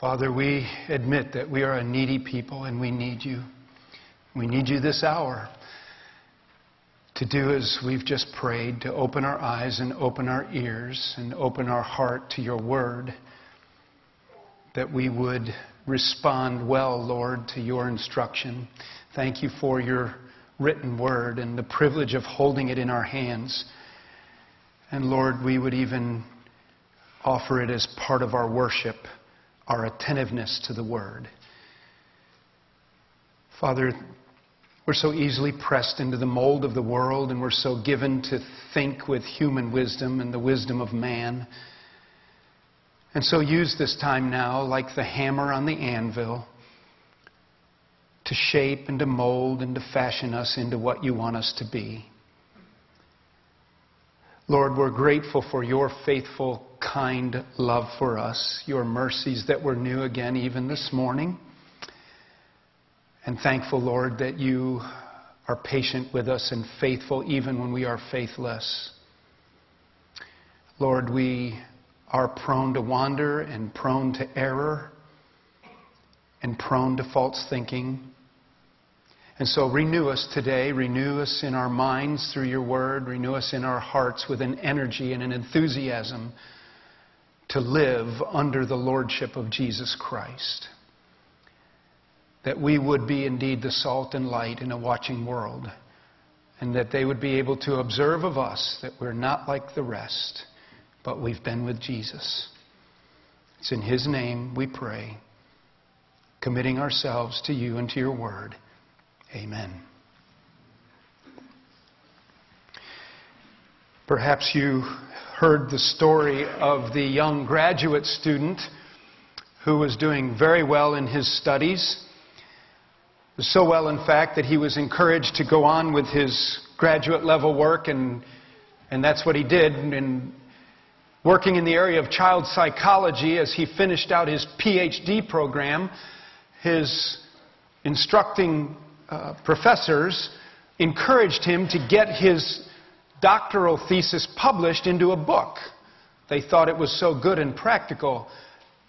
Father, we admit that we are a needy people and we need you. We need you this hour to do as we've just prayed, to open our eyes and open our ears and open our heart to your word, that we would respond well, Lord, to your instruction. Thank you for your written word and the privilege of holding it in our hands. And Lord, we would even offer it as part of our worship, our attentiveness to the word. Father, we're so easily pressed into the mold of the world, and we're so given to think with human wisdom and the wisdom of man. And so use this time now, like the hammer on the anvil, to shape and to mold and to fashion us into what you want us to be. Lord, we're grateful for your faithful, kind love for us, your mercies that were new again even this morning. And thankful, Lord, that you are patient with us and faithful even when we are faithless. Lord, we are prone to wander and prone to error and prone to false thinking. And so renew us today, renew us in our minds through your word, renew us in our hearts with an energy and an enthusiasm to live under the lordship of Jesus Christ that we would be indeed the salt and light in a watching world, and that they would be able to observe of us that we're not like the rest, but we've been with Jesus. It's in His name we pray, committing ourselves to you and to your word. Amen. Perhaps you heard the story of the young graduate student who was doing very well in his studies so well, in fact, that he was encouraged to go on with his graduate level work, and, and that's what he did. And working in the area of child psychology, as he finished out his PhD program, his instructing uh, professors encouraged him to get his doctoral thesis published into a book. They thought it was so good and practical.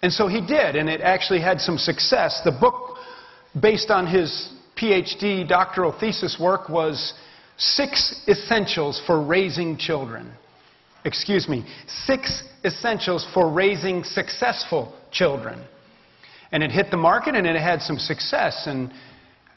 And so he did, and it actually had some success. The book based on his PhD doctoral thesis work, was Six Essentials for Raising Children. Excuse me, Six Essentials for Raising Successful Children. And it hit the market and it had some success. And,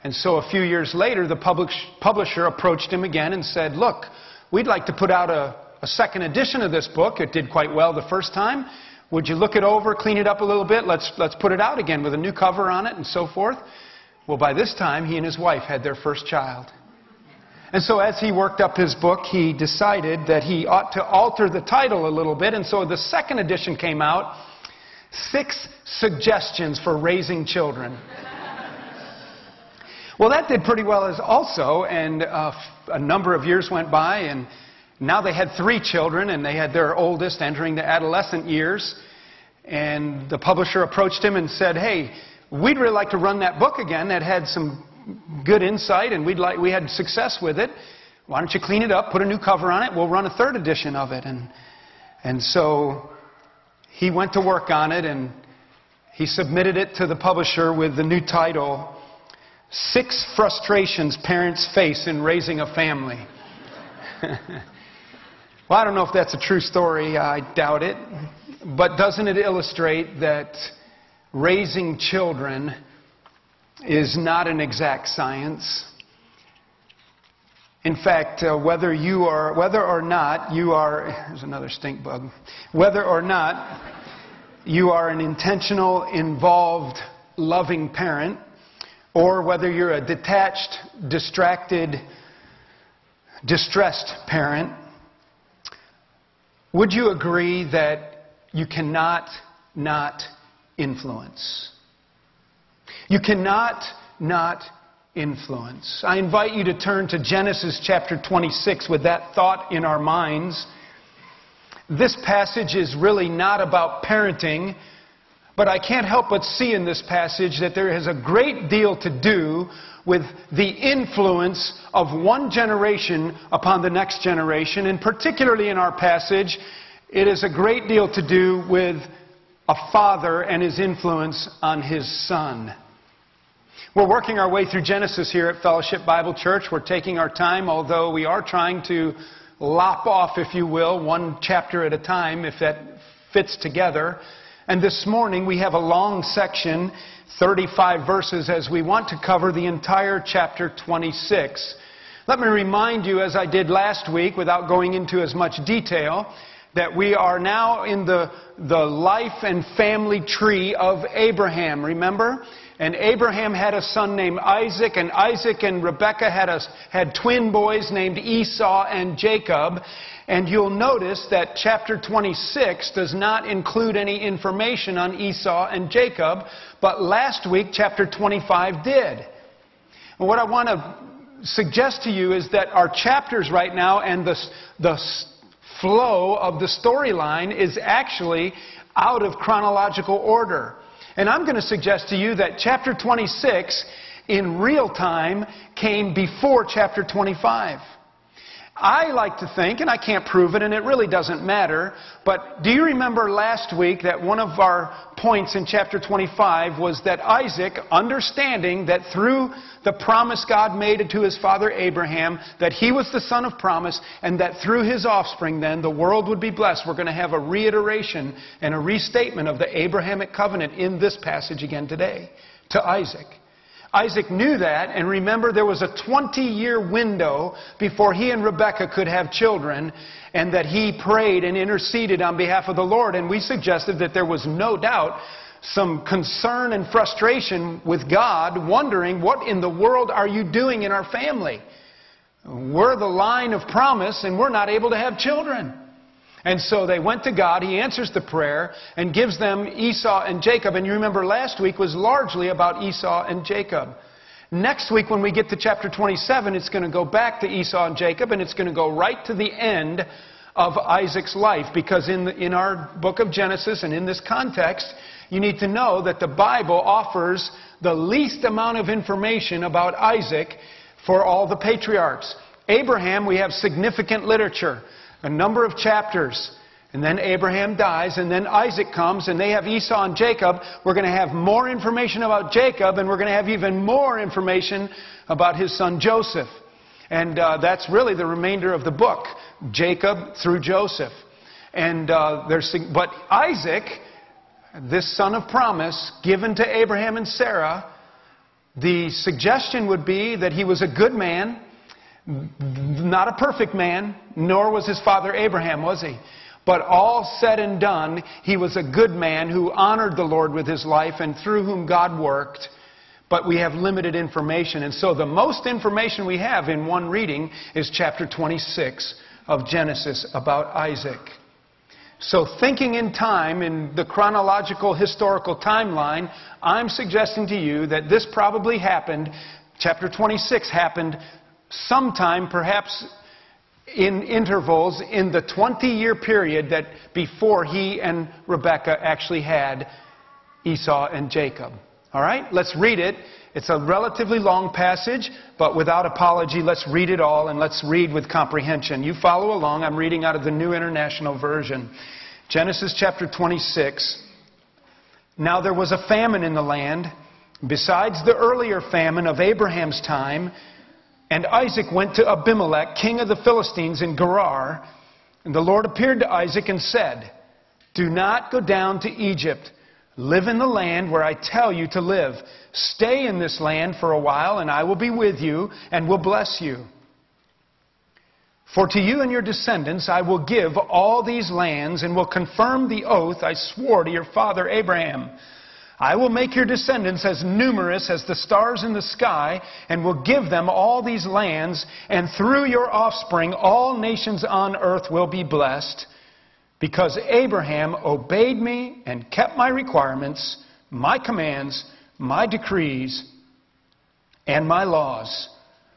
and so a few years later, the publish, publisher approached him again and said, Look, we'd like to put out a, a second edition of this book. It did quite well the first time. Would you look it over, clean it up a little bit? Let's, let's put it out again with a new cover on it and so forth. Well, by this time, he and his wife had their first child. And so, as he worked up his book, he decided that he ought to alter the title a little bit. And so, the second edition came out Six Suggestions for Raising Children. Well, that did pretty well as also. And uh, a number of years went by, and now they had three children, and they had their oldest entering the adolescent years. And the publisher approached him and said, Hey, we'd really like to run that book again that had some good insight and we'd like, we had success with it. Why don't you clean it up, put a new cover on it? We'll run a third edition of it. And, and so he went to work on it and he submitted it to the publisher with the new title Six Frustrations Parents Face in Raising a Family. well, I don't know if that's a true story. I doubt it. But doesn't it illustrate that raising children is not an exact science. In fact, uh, whether you are, whether or not you are, there's another stink bug, whether or not you are an intentional, involved, loving parent, or whether you're a detached, distracted, distressed parent, would you agree that you cannot not influence. You cannot not influence. I invite you to turn to Genesis chapter 26 with that thought in our minds. This passage is really not about parenting, but I can't help but see in this passage that there is a great deal to do with the influence of one generation upon the next generation, and particularly in our passage, it is a great deal to do with a father and his influence on his son. We're working our way through Genesis here at Fellowship Bible Church. We're taking our time, although we are trying to lop off, if you will, one chapter at a time, if that fits together. And this morning we have a long section, 35 verses, as we want to cover the entire chapter 26. Let me remind you, as I did last week, without going into as much detail, that we are now in the, the life and family tree of Abraham. Remember? And Abraham had a son named Isaac, and Isaac and Rebekah had, a, had twin boys named Esau and Jacob. And you'll notice that chapter 26 does not include any information on Esau and Jacob, but last week chapter 25 did. And what I want to suggest to you is that our chapters right now and the, the flow of the storyline is actually out of chronological order. And I'm going to suggest to you that chapter 26 in real time came before chapter 25. I like to think, and I can't prove it, and it really doesn't matter, but do you remember last week that one of our points in chapter 25 was that Isaac, understanding that through the promise God made to his father Abraham, that he was the son of promise, and that through his offspring then the world would be blessed. We're going to have a reiteration and a restatement of the Abrahamic covenant in this passage again today to Isaac. Isaac knew that, and remember, there was a 20 year window before he and Rebekah could have children, and that he prayed and interceded on behalf of the Lord. And we suggested that there was no doubt some concern and frustration with God, wondering, what in the world are you doing in our family? We're the line of promise, and we're not able to have children. And so they went to God. He answers the prayer and gives them Esau and Jacob. And you remember last week was largely about Esau and Jacob. Next week, when we get to chapter 27, it's going to go back to Esau and Jacob, and it's going to go right to the end of Isaac's life. Because in, the, in our book of Genesis and in this context, you need to know that the Bible offers the least amount of information about Isaac for all the patriarchs. Abraham, we have significant literature a number of chapters. And then Abraham dies, and then Isaac comes, and they have Esau and Jacob. We're going to have more information about Jacob, and we're going to have even more information about his son Joseph. And uh, that's really the remainder of the book Jacob through Joseph. And uh, there's, but Isaac, this son of promise, given to Abraham and Sarah, the suggestion would be that he was a good man not a perfect man, nor was his father Abraham, was he? But all said and done, he was a good man who honored the Lord with his life and through whom God worked. But we have limited information. And so the most information we have in one reading is chapter 26 of Genesis about Isaac. So, thinking in time, in the chronological historical timeline, I'm suggesting to you that this probably happened, chapter 26 happened sometime, perhaps in intervals, in the 20 year period that before he and Rebekah actually had Esau and Jacob. All right, let's read it. It's a relatively long passage, but without apology, let's read it all and let's read with comprehension. You follow along. I'm reading out of the New International Version. Genesis chapter 26. Now there was a famine in the land, besides the earlier famine of Abraham's time and Isaac went to Abimelech, king of the Philistines, in Gerar. And the Lord appeared to Isaac and said, Do not go down to Egypt. Live in the land where I tell you to live. Stay in this land for a while, and I will be with you and will bless you. For to you and your descendants I will give all these lands and will confirm the oath I swore to your father Abraham. I will make your descendants as numerous as the stars in the sky, and will give them all these lands, and through your offspring all nations on earth will be blessed, because Abraham obeyed me and kept my requirements, my commands, my decrees, and my laws.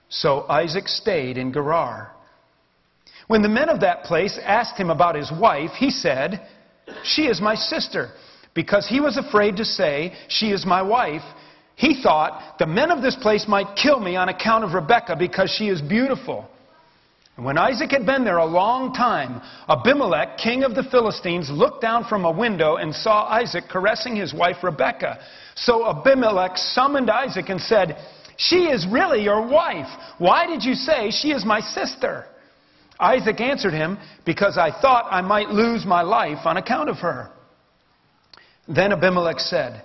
So Isaac stayed in Gerar. When the men of that place asked him about his wife, he said, She is my sister because he was afraid to say, She is my wife, he thought, The men of this place might kill me on account of Rebekah because she is beautiful. And when Isaac had been there a long time, Abimelech, king of the Philistines, looked down from a window and saw Isaac caressing his wife Rebekah. So Abimelech summoned Isaac and said, She is really your wife. Why did you say she is my sister? Isaac answered him, Because I thought I might lose my life on account of her. Then Abimelech said,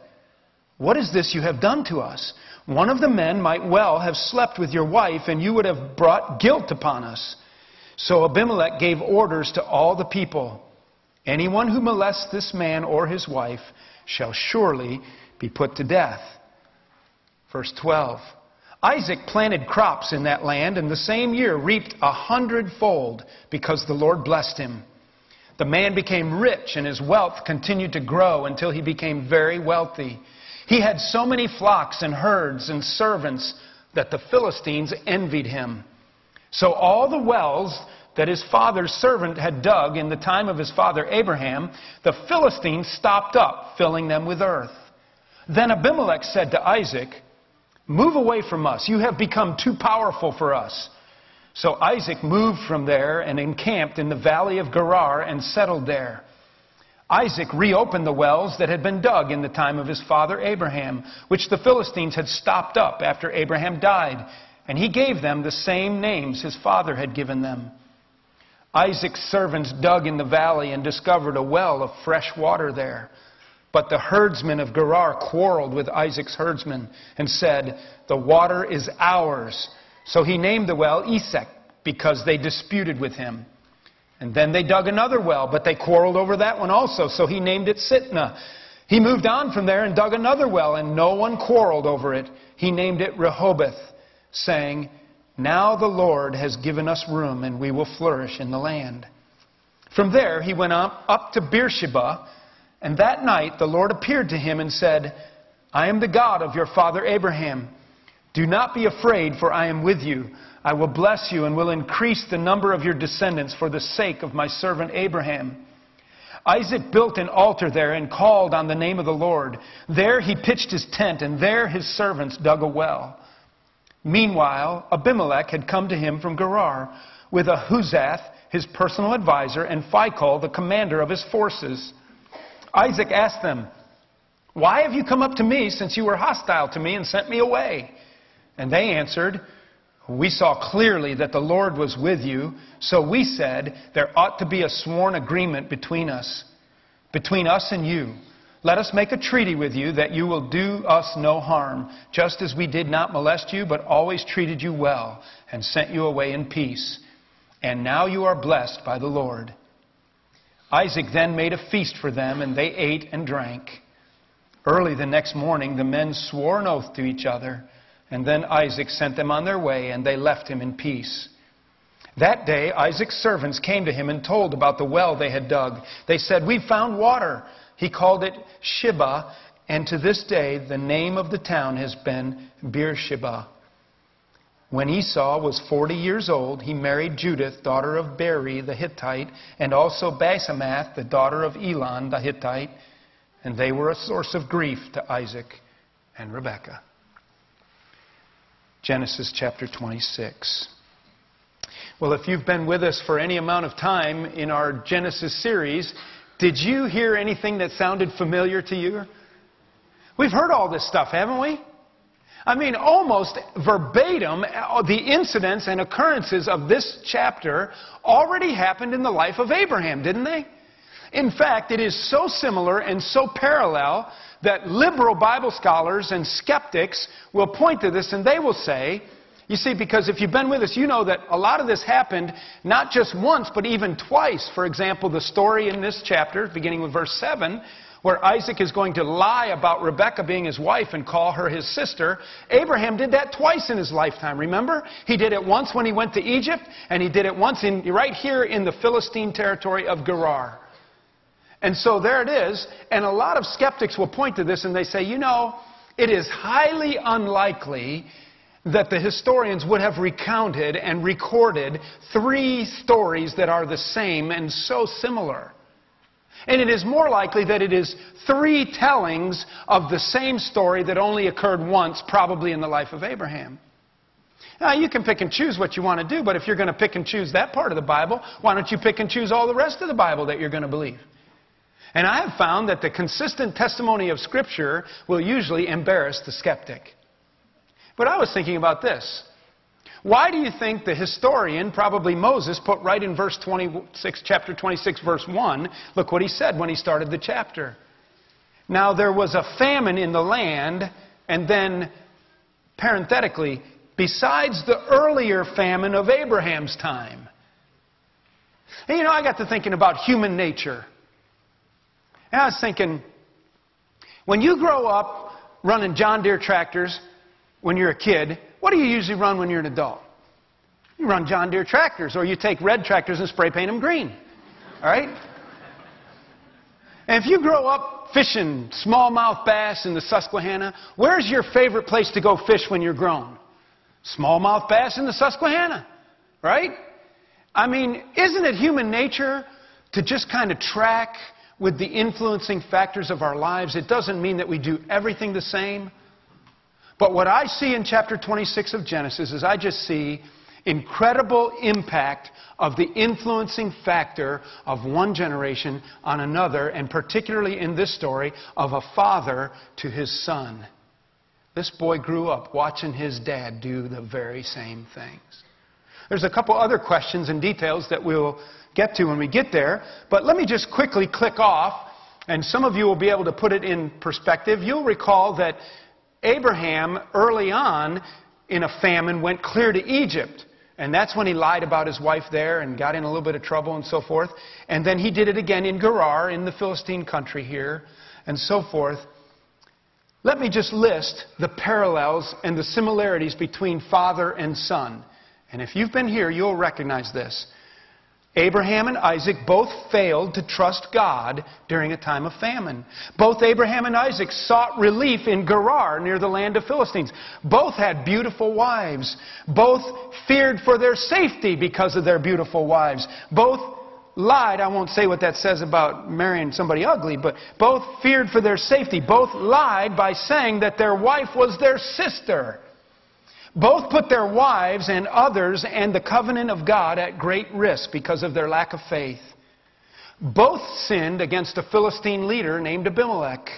What is this you have done to us? One of the men might well have slept with your wife, and you would have brought guilt upon us. So Abimelech gave orders to all the people Anyone who molests this man or his wife shall surely be put to death. Verse 12 Isaac planted crops in that land, and the same year reaped a hundredfold because the Lord blessed him. The man became rich, and his wealth continued to grow until he became very wealthy. He had so many flocks and herds and servants that the Philistines envied him. So all the wells that his father's servant had dug in the time of his father Abraham, the Philistines stopped up, filling them with earth. Then Abimelech said to Isaac, Move away from us. You have become too powerful for us. So Isaac moved from there and encamped in the valley of Gerar and settled there. Isaac reopened the wells that had been dug in the time of his father Abraham, which the Philistines had stopped up after Abraham died and he gave them the same names his father had given them. Isaac's servants dug in the valley and discovered a well of fresh water there. But the herdsmen of Gerar quarreled with Isaac's herdsmen and said, The water is ours. So he named the well Esek because they disputed with him. And then they dug another well, but they quarreled over that one also. So he named it Sitnah. He moved on from there and dug another well, and no one quarreled over it. He named it Rehoboth saying, Now the Lord has given us room, and we will flourish in the land. From there, he went up, up to Beersheba, and that night the Lord appeared to him and said, I am the God of your father Abraham. Do not be afraid, for I am with you. I will bless you and will increase the number of your descendants for the sake of my servant Abraham. Isaac built an altar there and called on the name of the Lord. There he pitched his tent, and there his servants dug a well. Meanwhile, Abimelech had come to him from Gerar with Ahuzzath, his personal advisor, and Phicol, the commander of his forces. Isaac asked them, Why have you come up to me since you were hostile to me and sent me away? And they answered, We saw clearly that the Lord was with you, so we said, There ought to be a sworn agreement between us, between us and you let us make a treaty with you that you will do us no harm, just as we did not molest you, but always treated you well and sent you away in peace. And now you are blessed by the Lord. Isaac then made a feast for them, and they ate and drank. Early the next morning, the men swore an oath to each other, and then Isaac sent them on their way, and they left him in peace. That day, Isaac's servants came to him and told about the well they had dug. They said, We found water. He called it Shibah, and to this day the name of the town has been Beersheba. When Esau was 40 years old, he married Judith, daughter of Beeri the Hittite, and also Basemath, the daughter of Elon the Hittite, and they were a source of grief to Isaac and Rebekah. Genesis chapter 26. Well, if you've been with us for any amount of time in our Genesis series, did you hear anything that sounded familiar to you? We've heard all this stuff, haven't we? I mean, almost verbatim, uh, the incidents and occurrences of this chapter already happened in the life of Abraham, didn't they? In fact, it is so similar and so parallel that liberal Bible scholars and skeptics will point to this and they will say, you see, because if you've been with us, you know that a lot of this happened not just once, but even twice. For example, the story in this chapter, beginning with verse 7, where Isaac is going to lie about Rebekah being his wife and call her his sister. Abraham did that twice in his lifetime, remember? He did it once when he went to Egypt, and he did it once in, right here in the Philistine territory of Gerar. And so there it is, and a lot of skeptics will point to this and they say, you know, it is highly unlikely that the historians would have recounted and recorded three stories that are the same and so similar. And it is more likely that it is three tellings of the same story that only occurred once, probably in the life of Abraham. Now, you can pick and choose what you want to do, but if you're going to pick and choose that part of the Bible, why don't you pick and choose all the rest of the Bible that you're going to believe? And I have found that the consistent testimony of Scripture will usually embarrass the skeptic. But I was thinking about this. Why do you think the historian, probably Moses, put right in verse 26, chapter 26, verse 1, look what he said when he started the chapter. Now there was a famine in the land, and then, parenthetically, besides the earlier famine of Abraham's time. And you know, I got to thinking about human nature. And I was thinking, when you grow up running John Deere tractors when you're a kid, what do you usually run when you're an adult? You run John Deere tractors, or you take red tractors and spray paint them green. All right? And if you grow up fishing smallmouth bass in the Susquehanna, where's your favorite place to go fish when you're grown? Smallmouth bass in the Susquehanna, right? I mean, isn't it human nature to just kind of track with the influencing factors of our lives. It doesn't mean that we do everything the same. But what I see in chapter 26 of Genesis is I just see incredible impact of the influencing factor of one generation on another, and particularly in this story, of a father to his son. This boy grew up watching his dad do the very same things. There's a couple other questions and details that we'll get to when we get there. But let me just quickly click off, and some of you will be able to put it in perspective. You'll recall that Abraham, early on in a famine, went clear to Egypt. And that's when he lied about his wife there and got in a little bit of trouble and so forth. And then he did it again in Gerar, in the Philistine country here, and so forth. Let me just list the parallels and the similarities between father and son. And if you've been here, you'll recognize this. Abraham and Isaac both failed to trust God during a time of famine. Both Abraham and Isaac sought relief in Gerar near the land of Philistines. Both had beautiful wives. Both feared for their safety because of their beautiful wives. Both lied. I won't say what that says about marrying somebody ugly, but both feared for their safety. Both lied by saying that their wife was their sister. Both put their wives and others and the covenant of God at great risk because of their lack of faith. Both sinned against a Philistine leader named Abimelech.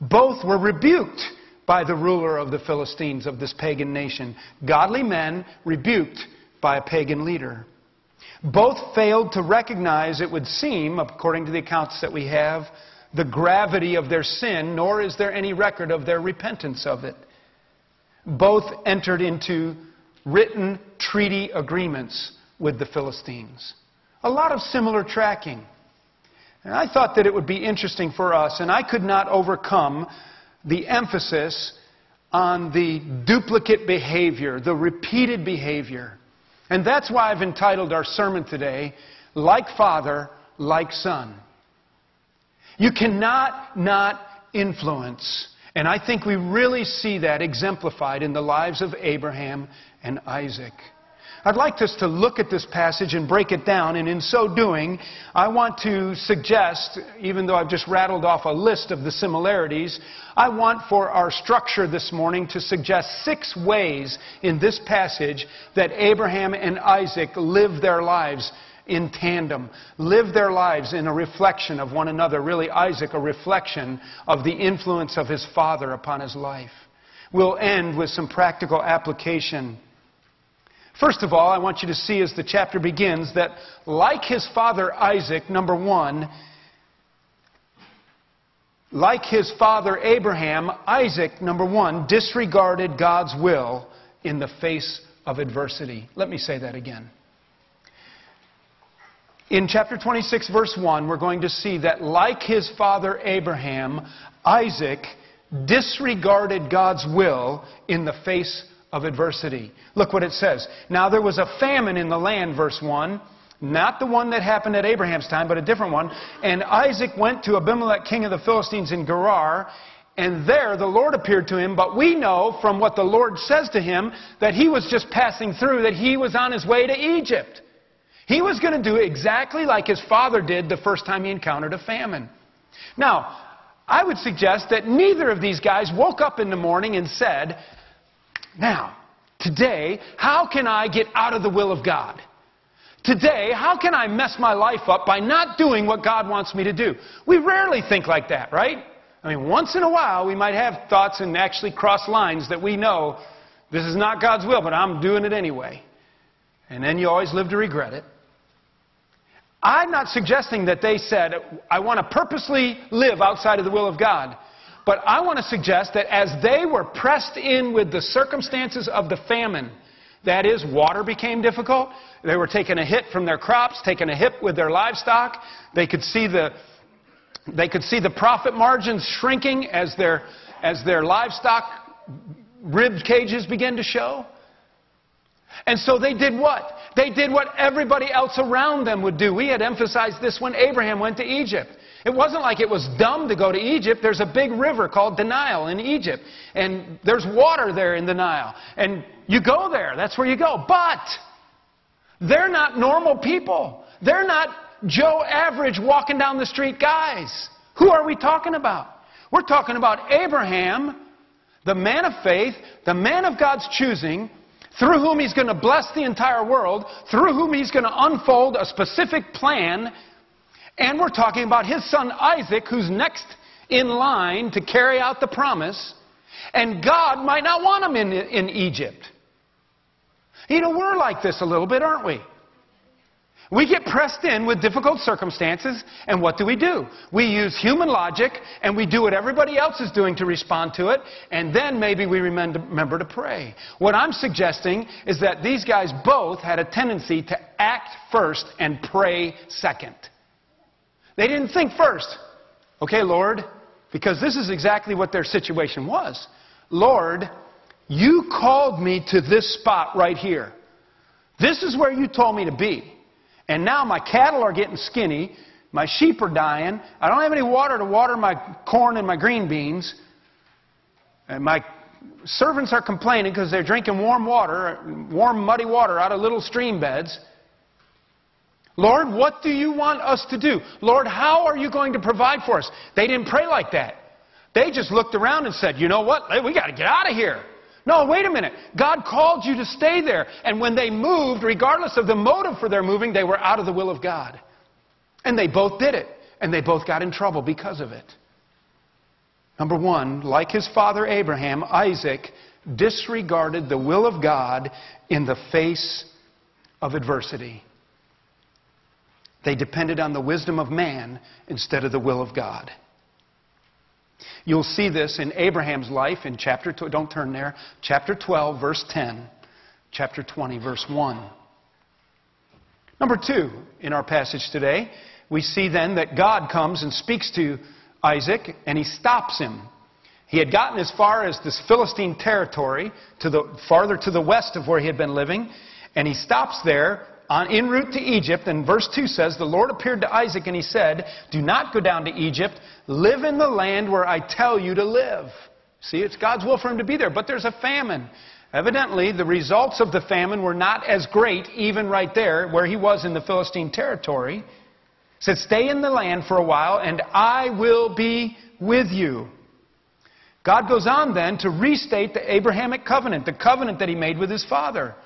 Both were rebuked by the ruler of the Philistines of this pagan nation. Godly men rebuked by a pagan leader. Both failed to recognize, it would seem, according to the accounts that we have, the gravity of their sin, nor is there any record of their repentance of it both entered into written treaty agreements with the Philistines. A lot of similar tracking. And I thought that it would be interesting for us, and I could not overcome the emphasis on the duplicate behavior, the repeated behavior. And that's why I've entitled our sermon today, Like Father, Like Son. You cannot not influence and I think we really see that exemplified in the lives of Abraham and Isaac. I'd like us to look at this passage and break it down, and in so doing, I want to suggest, even though I've just rattled off a list of the similarities, I want for our structure this morning to suggest six ways in this passage that Abraham and Isaac lived their lives in tandem, live their lives in a reflection of one another. Really, Isaac, a reflection of the influence of his father upon his life. We'll end with some practical application. First of all, I want you to see as the chapter begins that, like his father Isaac, number one, like his father Abraham, Isaac, number one, disregarded God's will in the face of adversity. Let me say that again. In chapter 26, verse 1, we're going to see that, like his father Abraham, Isaac disregarded God's will in the face of adversity. Look what it says. Now there was a famine in the land, verse 1. Not the one that happened at Abraham's time, but a different one. And Isaac went to Abimelech, king of the Philistines, in Gerar. And there the Lord appeared to him. But we know from what the Lord says to him that he was just passing through, that he was on his way to Egypt. He was going to do exactly like his father did the first time he encountered a famine. Now, I would suggest that neither of these guys woke up in the morning and said, Now, Today, how can I get out of the will of God? Today, how can I mess my life up by not doing what God wants me to do? We rarely think like that, right? I mean, once in a while, we might have thoughts and actually cross lines that we know this is not God's will, but I'm doing it anyway. And then you always live to regret it. I'm not suggesting that they said, I want to purposely live outside of the will of God. But I want to suggest that as they were pressed in with the circumstances of the famine, that is, water became difficult. They were taking a hit from their crops, taking a hit with their livestock. They could see the, they could see the profit margins shrinking as their, as their livestock rib cages began to show. And so they did what? They did what everybody else around them would do. We had emphasized this when Abraham went to Egypt. It wasn't like it was dumb to go to Egypt. There's a big river called the Nile in Egypt. And there's water there in the Nile. And you go there. That's where you go. But they're not normal people. They're not Joe average walking down the street guys. Who are we talking about? We're talking about Abraham, the man of faith, the man of God's choosing, through whom he's going to bless the entire world, through whom he's going to unfold a specific plan and we're talking about his son Isaac, who's next in line to carry out the promise. And God might not want him in, in Egypt. You know, we're like this a little bit, aren't we? We get pressed in with difficult circumstances, and what do we do? We use human logic, and we do what everybody else is doing to respond to it, and then maybe we remember to pray. What I'm suggesting is that these guys both had a tendency to act first and pray second. They didn't think first, okay, Lord, because this is exactly what their situation was. Lord, you called me to this spot right here. This is where you told me to be. And now my cattle are getting skinny. My sheep are dying. I don't have any water to water my corn and my green beans. And my servants are complaining because they're drinking warm water, warm, muddy water out of little stream beds. Lord, what do you want us to do? Lord, how are you going to provide for us? They didn't pray like that. They just looked around and said, you know what? We got to get out of here. No, wait a minute. God called you to stay there. And when they moved, regardless of the motive for their moving, they were out of the will of God. And they both did it. And they both got in trouble because of it. Number one, like his father Abraham, Isaac disregarded the will of God in the face of adversity. They depended on the wisdom of man instead of the will of God. You'll see this in Abraham's life in chapter, don't turn there, chapter 12, verse 10, chapter 20, verse 1. Number two, in our passage today, we see then that God comes and speaks to Isaac and he stops him. He had gotten as far as this Philistine territory, to the, farther to the west of where he had been living, and he stops there on en route to Egypt, and verse 2 says, The Lord appeared to Isaac and he said, Do not go down to Egypt. Live in the land where I tell you to live. See, it's God's will for him to be there, but there's a famine. Evidently, the results of the famine were not as great, even right there, where he was in the Philistine territory. He said, Stay in the land for a while, and I will be with you. God goes on then to restate the Abrahamic covenant, the covenant that he made with his father.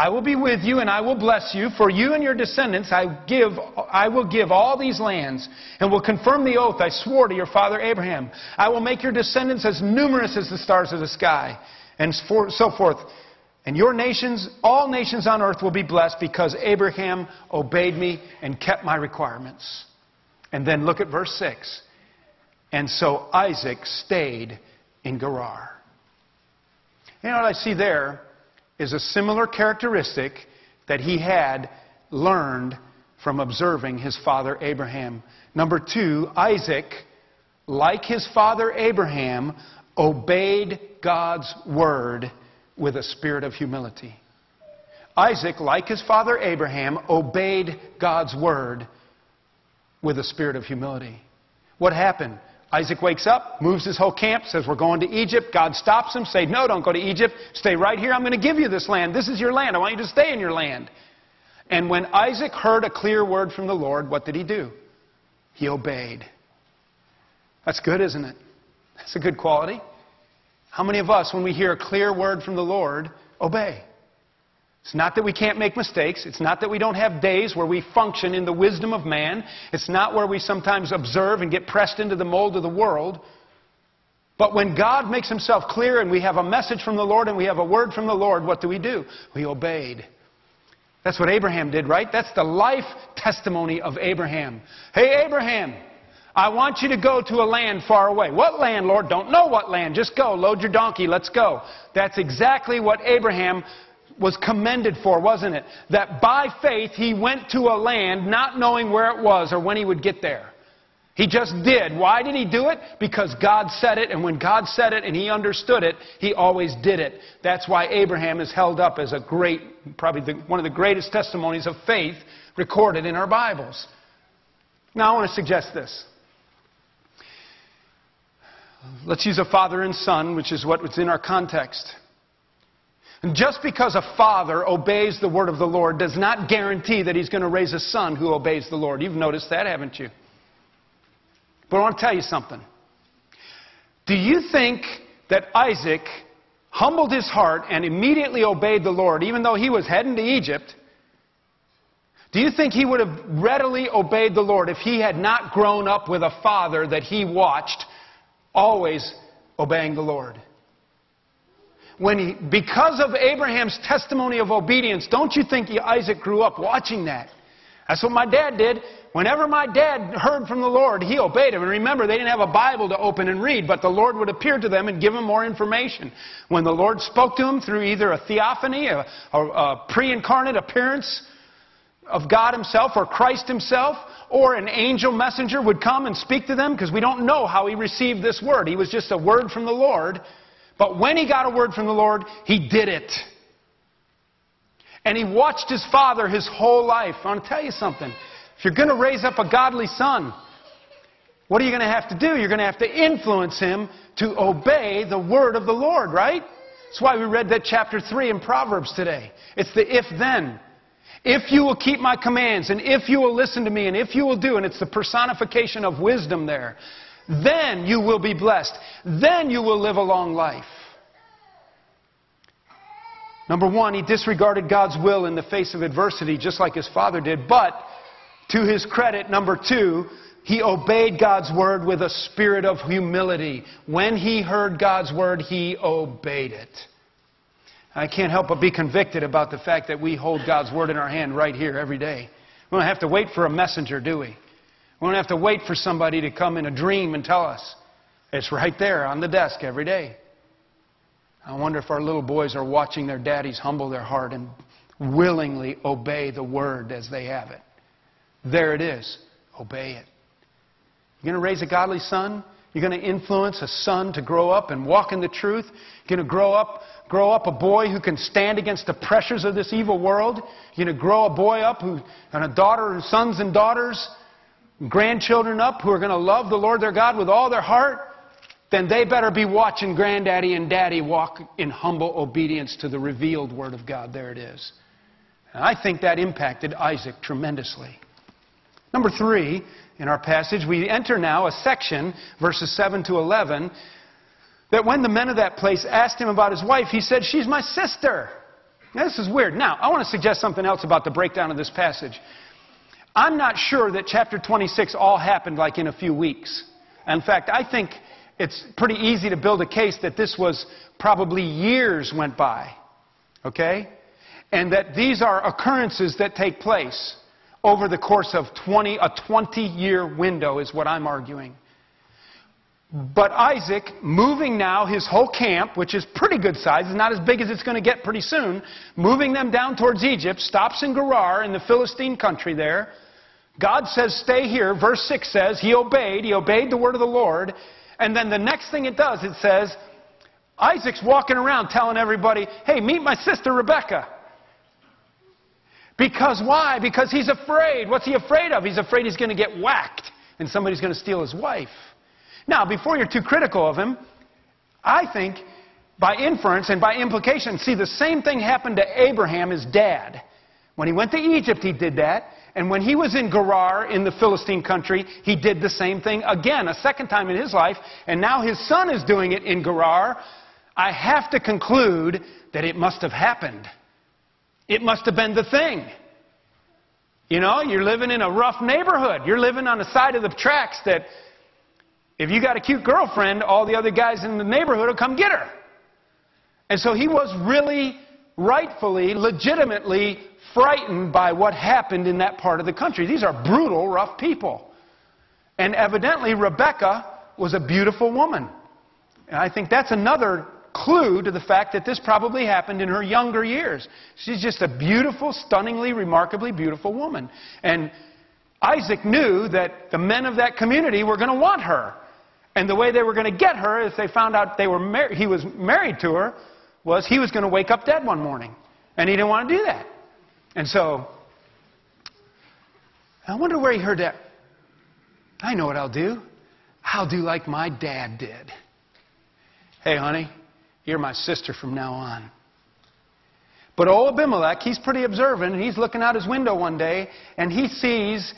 I will be with you and I will bless you. For you and your descendants I, give, I will give all these lands and will confirm the oath I swore to your father Abraham. I will make your descendants as numerous as the stars of the sky and so forth. And your nations, all nations on earth will be blessed because Abraham obeyed me and kept my requirements. And then look at verse 6. And so Isaac stayed in Gerar. You know what I see there? Is a similar characteristic that he had learned from observing his father Abraham. Number two, Isaac, like his father Abraham, obeyed God's word with a spirit of humility. Isaac, like his father Abraham, obeyed God's word with a spirit of humility. What happened? Isaac wakes up, moves his whole camp, says, We're going to Egypt. God stops him, say, No, don't go to Egypt. Stay right here. I'm going to give you this land. This is your land. I want you to stay in your land. And when Isaac heard a clear word from the Lord, what did he do? He obeyed. That's good, isn't it? That's a good quality. How many of us, when we hear a clear word from the Lord, obey. It's not that we can't make mistakes. It's not that we don't have days where we function in the wisdom of man. It's not where we sometimes observe and get pressed into the mold of the world. But when God makes himself clear and we have a message from the Lord and we have a word from the Lord, what do we do? We obeyed. That's what Abraham did, right? That's the life testimony of Abraham. Hey, Abraham, I want you to go to a land far away. What land, Lord? Don't know what land. Just go. Load your donkey. Let's go. That's exactly what Abraham was commended for, wasn't it? That by faith he went to a land not knowing where it was or when he would get there. He just did. Why did he do it? Because God said it, and when God said it and he understood it, he always did it. That's why Abraham is held up as a great, probably the, one of the greatest testimonies of faith recorded in our Bibles. Now, I want to suggest this. Let's use a father and son, which is what's in our context. And just because a father obeys the word of the Lord does not guarantee that he's going to raise a son who obeys the Lord. You've noticed that, haven't you? But I want to tell you something. Do you think that Isaac humbled his heart and immediately obeyed the Lord, even though he was heading to Egypt? Do you think he would have readily obeyed the Lord if he had not grown up with a father that he watched always obeying the Lord? When he, because of Abraham's testimony of obedience, don't you think Isaac grew up watching that? That's what my dad did. Whenever my dad heard from the Lord, he obeyed him. And remember, they didn't have a Bible to open and read, but the Lord would appear to them and give them more information. When the Lord spoke to him through either a theophany, a, a, a pre incarnate appearance of God Himself or Christ Himself, or an angel messenger would come and speak to them, because we don't know how he received this word. He was just a word from the Lord. But when he got a word from the Lord, he did it. And he watched his father his whole life. I want to tell you something. If you're going to raise up a godly son, what are you going to have to do? You're going to have to influence him to obey the word of the Lord, right? That's why we read that chapter 3 in Proverbs today. It's the if then. If you will keep my commands, and if you will listen to me, and if you will do, and it's the personification of wisdom there, then you will be blessed. Then you will live a long life. Number one, he disregarded God's will in the face of adversity, just like his father did. But, to his credit, number two, he obeyed God's word with a spirit of humility. When he heard God's word, he obeyed it. I can't help but be convicted about the fact that we hold God's word in our hand right here every day. We don't have to wait for a messenger, do we? We don't have to wait for somebody to come in a dream and tell us. It's right there on the desk every day. I wonder if our little boys are watching their daddies humble their heart and willingly obey the word as they have it. There it is. Obey it. You're going to raise a godly son? You're going to influence a son to grow up and walk in the truth? You're going to grow up, grow up a boy who can stand against the pressures of this evil world? You're going to grow a boy up who, and a daughter, and sons and daughters, grandchildren up who are going to love the Lord their God with all their heart? then they better be watching granddaddy and daddy walk in humble obedience to the revealed Word of God. There it is. And I think that impacted Isaac tremendously. Number three, in our passage, we enter now a section, verses 7 to 11, that when the men of that place asked him about his wife, he said, She's my sister. Now, this is weird. Now, I want to suggest something else about the breakdown of this passage. I'm not sure that chapter 26 all happened like in a few weeks. In fact, I think it's pretty easy to build a case that this was probably years went by. Okay? And that these are occurrences that take place over the course of 20, a 20 year window, is what I'm arguing. But Isaac, moving now his whole camp, which is pretty good size, is not as big as it's going to get pretty soon, moving them down towards Egypt, stops in Gerar in the Philistine country there. God says, Stay here. Verse 6 says, He obeyed. He obeyed the word of the Lord. And then the next thing it does, it says, Isaac's walking around telling everybody, hey, meet my sister Rebecca. Because why? Because he's afraid. What's he afraid of? He's afraid he's going to get whacked and somebody's going to steal his wife. Now, before you're too critical of him, I think by inference and by implication, see, the same thing happened to Abraham, his dad. When he went to Egypt, he did that. And when he was in Gerar in the Philistine country, he did the same thing again, a second time in his life. And now his son is doing it in Gerar. I have to conclude that it must have happened. It must have been the thing. You know, you're living in a rough neighborhood. You're living on the side of the tracks that if you got a cute girlfriend, all the other guys in the neighborhood will come get her. And so he was really, rightfully, legitimately frightened by what happened in that part of the country. These are brutal, rough people. And evidently, Rebecca was a beautiful woman. And I think that's another clue to the fact that this probably happened in her younger years. She's just a beautiful, stunningly, remarkably beautiful woman. And Isaac knew that the men of that community were going to want her. And the way they were going to get her, if they found out they were mar- he was married to her, was he was going to wake up dead one morning. And he didn't want to do that. And so, I wonder where he heard that. I know what I'll do. I'll do like my dad did. Hey, honey, you're my sister from now on. But old Abimelech, he's pretty observant, and he's looking out his window one day, and he sees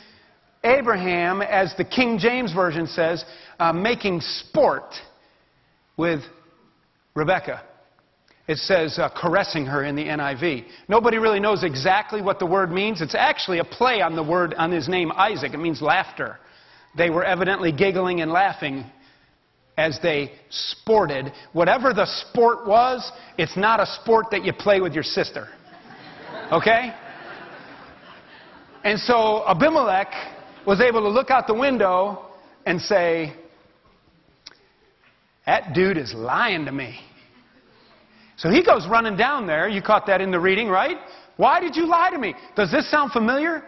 Abraham, as the King James Version says, uh, making sport with Rebecca. It says uh, caressing her in the NIV. Nobody really knows exactly what the word means. It's actually a play on the word, on his name Isaac. It means laughter. They were evidently giggling and laughing as they sported. Whatever the sport was, it's not a sport that you play with your sister. Okay? And so Abimelech was able to look out the window and say, That dude is lying to me. So he goes running down there. You caught that in the reading, right? Why did you lie to me? Does this sound familiar?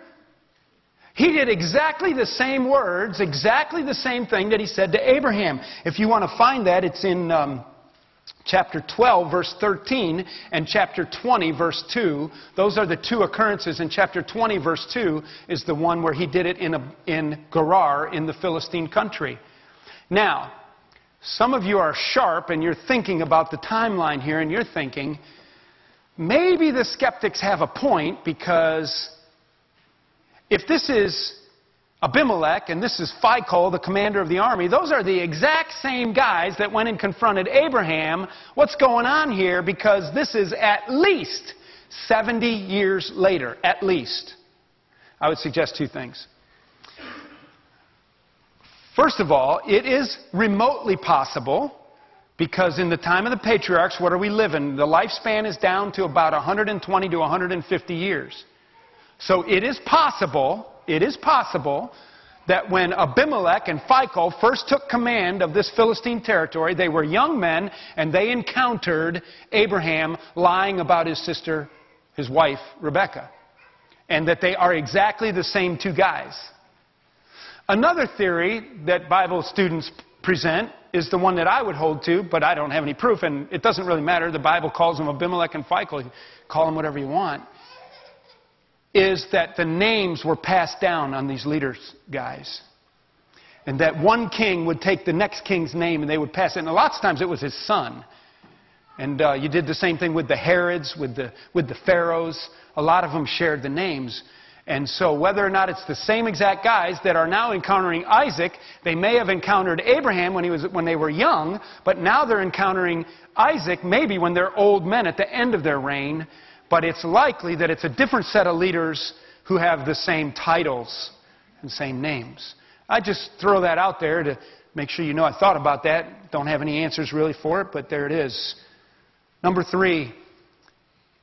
He did exactly the same words, exactly the same thing that he said to Abraham. If you want to find that, it's in um, chapter 12, verse 13, and chapter 20, verse 2. Those are the two occurrences. And chapter 20, verse 2 is the one where he did it in, a, in Gerar in the Philistine country. Now, some of you are sharp and you're thinking about the timeline here, and you're thinking, maybe the skeptics have a point because if this is Abimelech and this is Phicol, the commander of the army, those are the exact same guys that went and confronted Abraham. What's going on here? Because this is at least 70 years later, at least. I would suggest two things. First of all, it is remotely possible because in the time of the patriarchs, what are we living? The lifespan is down to about 120 to 150 years. So it is possible, it is possible that when Abimelech and Phicol first took command of this Philistine territory, they were young men and they encountered Abraham lying about his sister, his wife, Rebekah. And that they are exactly the same two guys. Another theory that Bible students present is the one that I would hold to, but I don't have any proof, and it doesn't really matter. The Bible calls them Abimelech and Phicol. Call them whatever you want is that the names were passed down on these leaders, guys. And that one king would take the next king's name and they would pass it. And lots of times it was his son. And uh, you did the same thing with the Herods, with the, with the Pharaohs. A lot of them shared the names. And so, whether or not it's the same exact guys that are now encountering Isaac, they may have encountered Abraham when, he was, when they were young, but now they're encountering Isaac maybe when they're old men at the end of their reign but it's likely that it's a different set of leaders who have the same titles and same names. I just throw that out there to make sure you know I thought about that. Don't have any answers really for it, but there it is. Number three,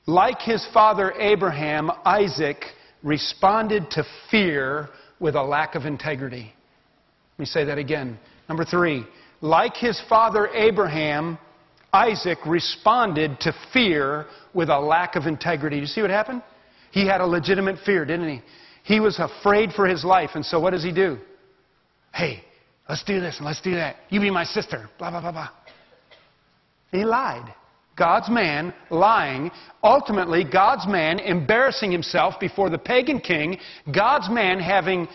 like his father Abraham, Isaac responded to fear with a lack of integrity. Let me say that again. Number three, like his father Abraham, Isaac responded to fear with a lack of integrity. You see what happened? He had a legitimate fear, didn't he? He was afraid for his life, and so what does he do? Hey, let's do this and let's do that. You be my sister. Blah, blah, blah, blah. He lied. God's man lying, ultimately, God's man embarrassing himself before the pagan king, God's man having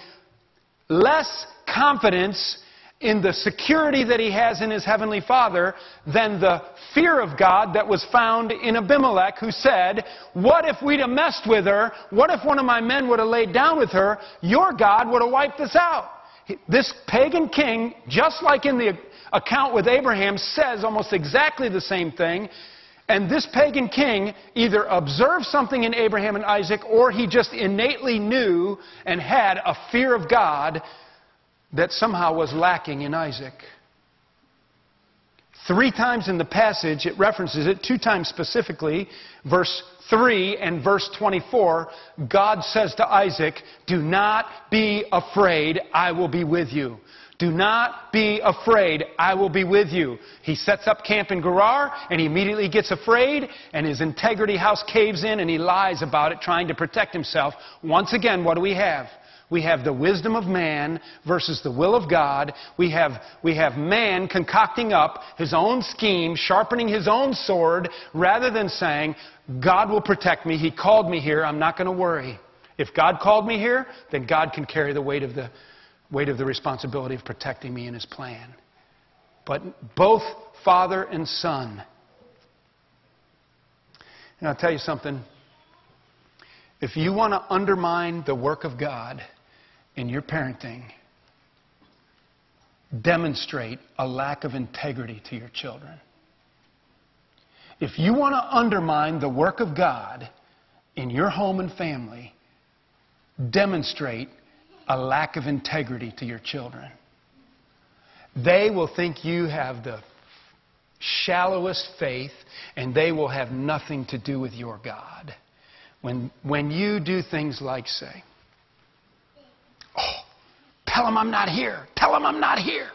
less confidence in the security that he has in his heavenly Father than the fear of God that was found in Abimelech, who said, What if we'd have messed with her? What if one of my men would have laid down with her? Your God would have wiped us out. This pagan king, just like in the account with Abraham says almost exactly the same thing. And this pagan king either observed something in Abraham and Isaac or he just innately knew and had a fear of God that somehow was lacking in Isaac. Three times in the passage it references it, two times specifically, verse 3 and verse 24, God says to Isaac, Do not be afraid, I will be with you. Do not be afraid, I will be with you. He sets up camp in Gerar and he immediately gets afraid and his integrity house caves in and he lies about it trying to protect himself. Once again, what do we have? We have the wisdom of man versus the will of God. We have, we have man concocting up his own scheme, sharpening his own sword, rather than saying, God will protect me. He called me here. I'm not going to worry. If God called me here, then God can carry the weight of the, weight of the responsibility of protecting me in his plan. But both father and son. And I'll tell you something. If you want to undermine the work of God, in your parenting demonstrate a lack of integrity to your children. If you want to undermine the work of God in your home and family, demonstrate a lack of integrity to your children. They will think you have the shallowest faith and they will have nothing to do with your God. When, when you do things like say, Oh, Tell them I'm not here. Tell them I'm not here.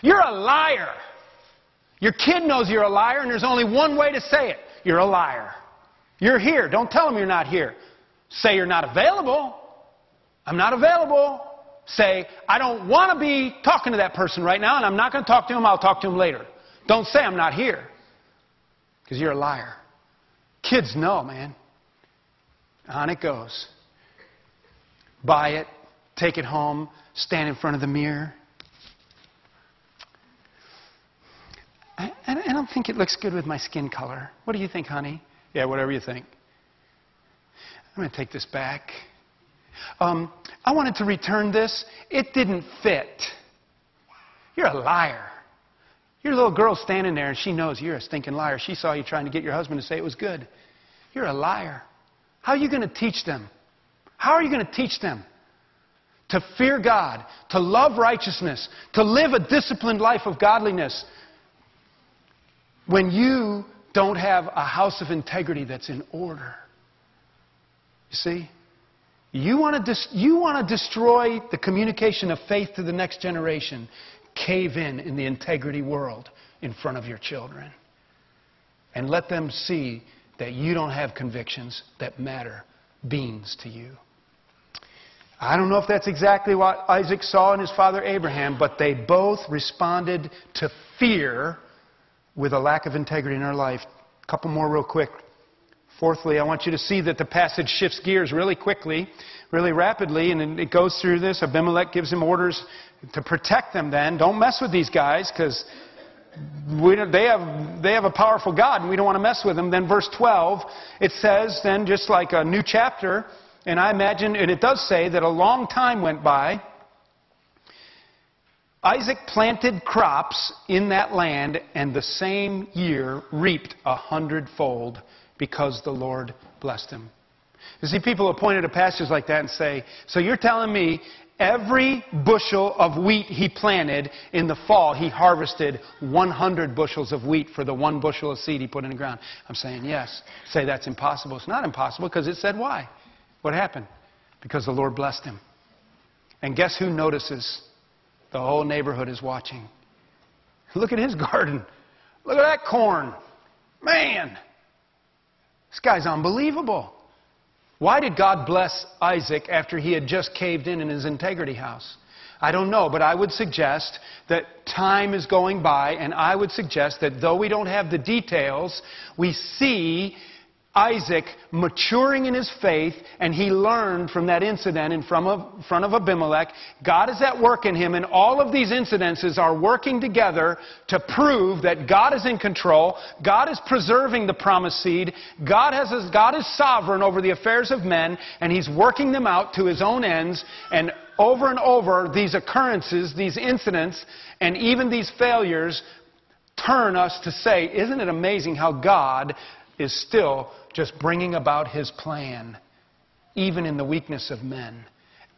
You're a liar. Your kid knows you're a liar, and there's only one way to say it you're a liar. You're here. Don't tell them you're not here. Say you're not available. I'm not available. Say, I don't want to be talking to that person right now, and I'm not going to talk to him. I'll talk to him later. Don't say I'm not here because you're a liar. Kids know, man. On it goes. Buy it, take it home, stand in front of the mirror. I, I don't think it looks good with my skin color. What do you think, honey? Yeah, whatever you think. I'm going to take this back. Um, I wanted to return this. It didn't fit. You're a liar. Your little girl's standing there and she knows you're a stinking liar. She saw you trying to get your husband to say it was good. You're a liar. How are you going to teach them? How are you going to teach them? to fear God, to love righteousness, to live a disciplined life of godliness, when you don't have a house of integrity that's in order. You see? You want to you want to destroy the communication of faith to the next generation. Cave in in the integrity world in front of your children. And let them see that you don't have convictions that matter beans to you. I don't know if that's exactly what Isaac saw in his father Abraham, but they both responded to fear with a lack of integrity in their life. A couple more, real quick. Fourthly, I want you to see that the passage shifts gears really quickly, really rapidly, and it goes through this. Abimelech gives him orders to protect them then. Don't mess with these guys because they, have, they have a powerful God and we don't want to mess with them. Then, verse 12, it says, then, just like a new chapter, and I imagine, and it does say that a long time went by. Isaac planted crops in that land, and the same year reaped a hundredfold because the Lord blessed him. You see, people have pointed to passages like that and say, So you're telling me every bushel of wheat he planted in the fall, he harvested 100 bushels of wheat for the one bushel of seed he put in the ground? I'm saying yes. Say that's impossible. It's not impossible because it said why. What happened? Because the Lord blessed him. And guess who notices? The whole neighborhood is watching. Look at his garden. Look at that corn. Man, this guy's unbelievable. Why did God bless Isaac after he had just caved in in his integrity house? I don't know, but I would suggest that time is going by, and I would suggest that though we don't have the details, we see Isaac maturing in his faith, and he learned from that incident in front of, Abimelech. God is at work in him, and all of these incidences are working together to prove that God is in control. God is preserving the promised seed. God, has, God is sovereign over the affairs of men, and he's working them out to his own ends. And over and over, these occurrences, these incidents, and even these failures turn us to say, isn't it amazing how God is still just bringing about his plan, even in the weakness of men?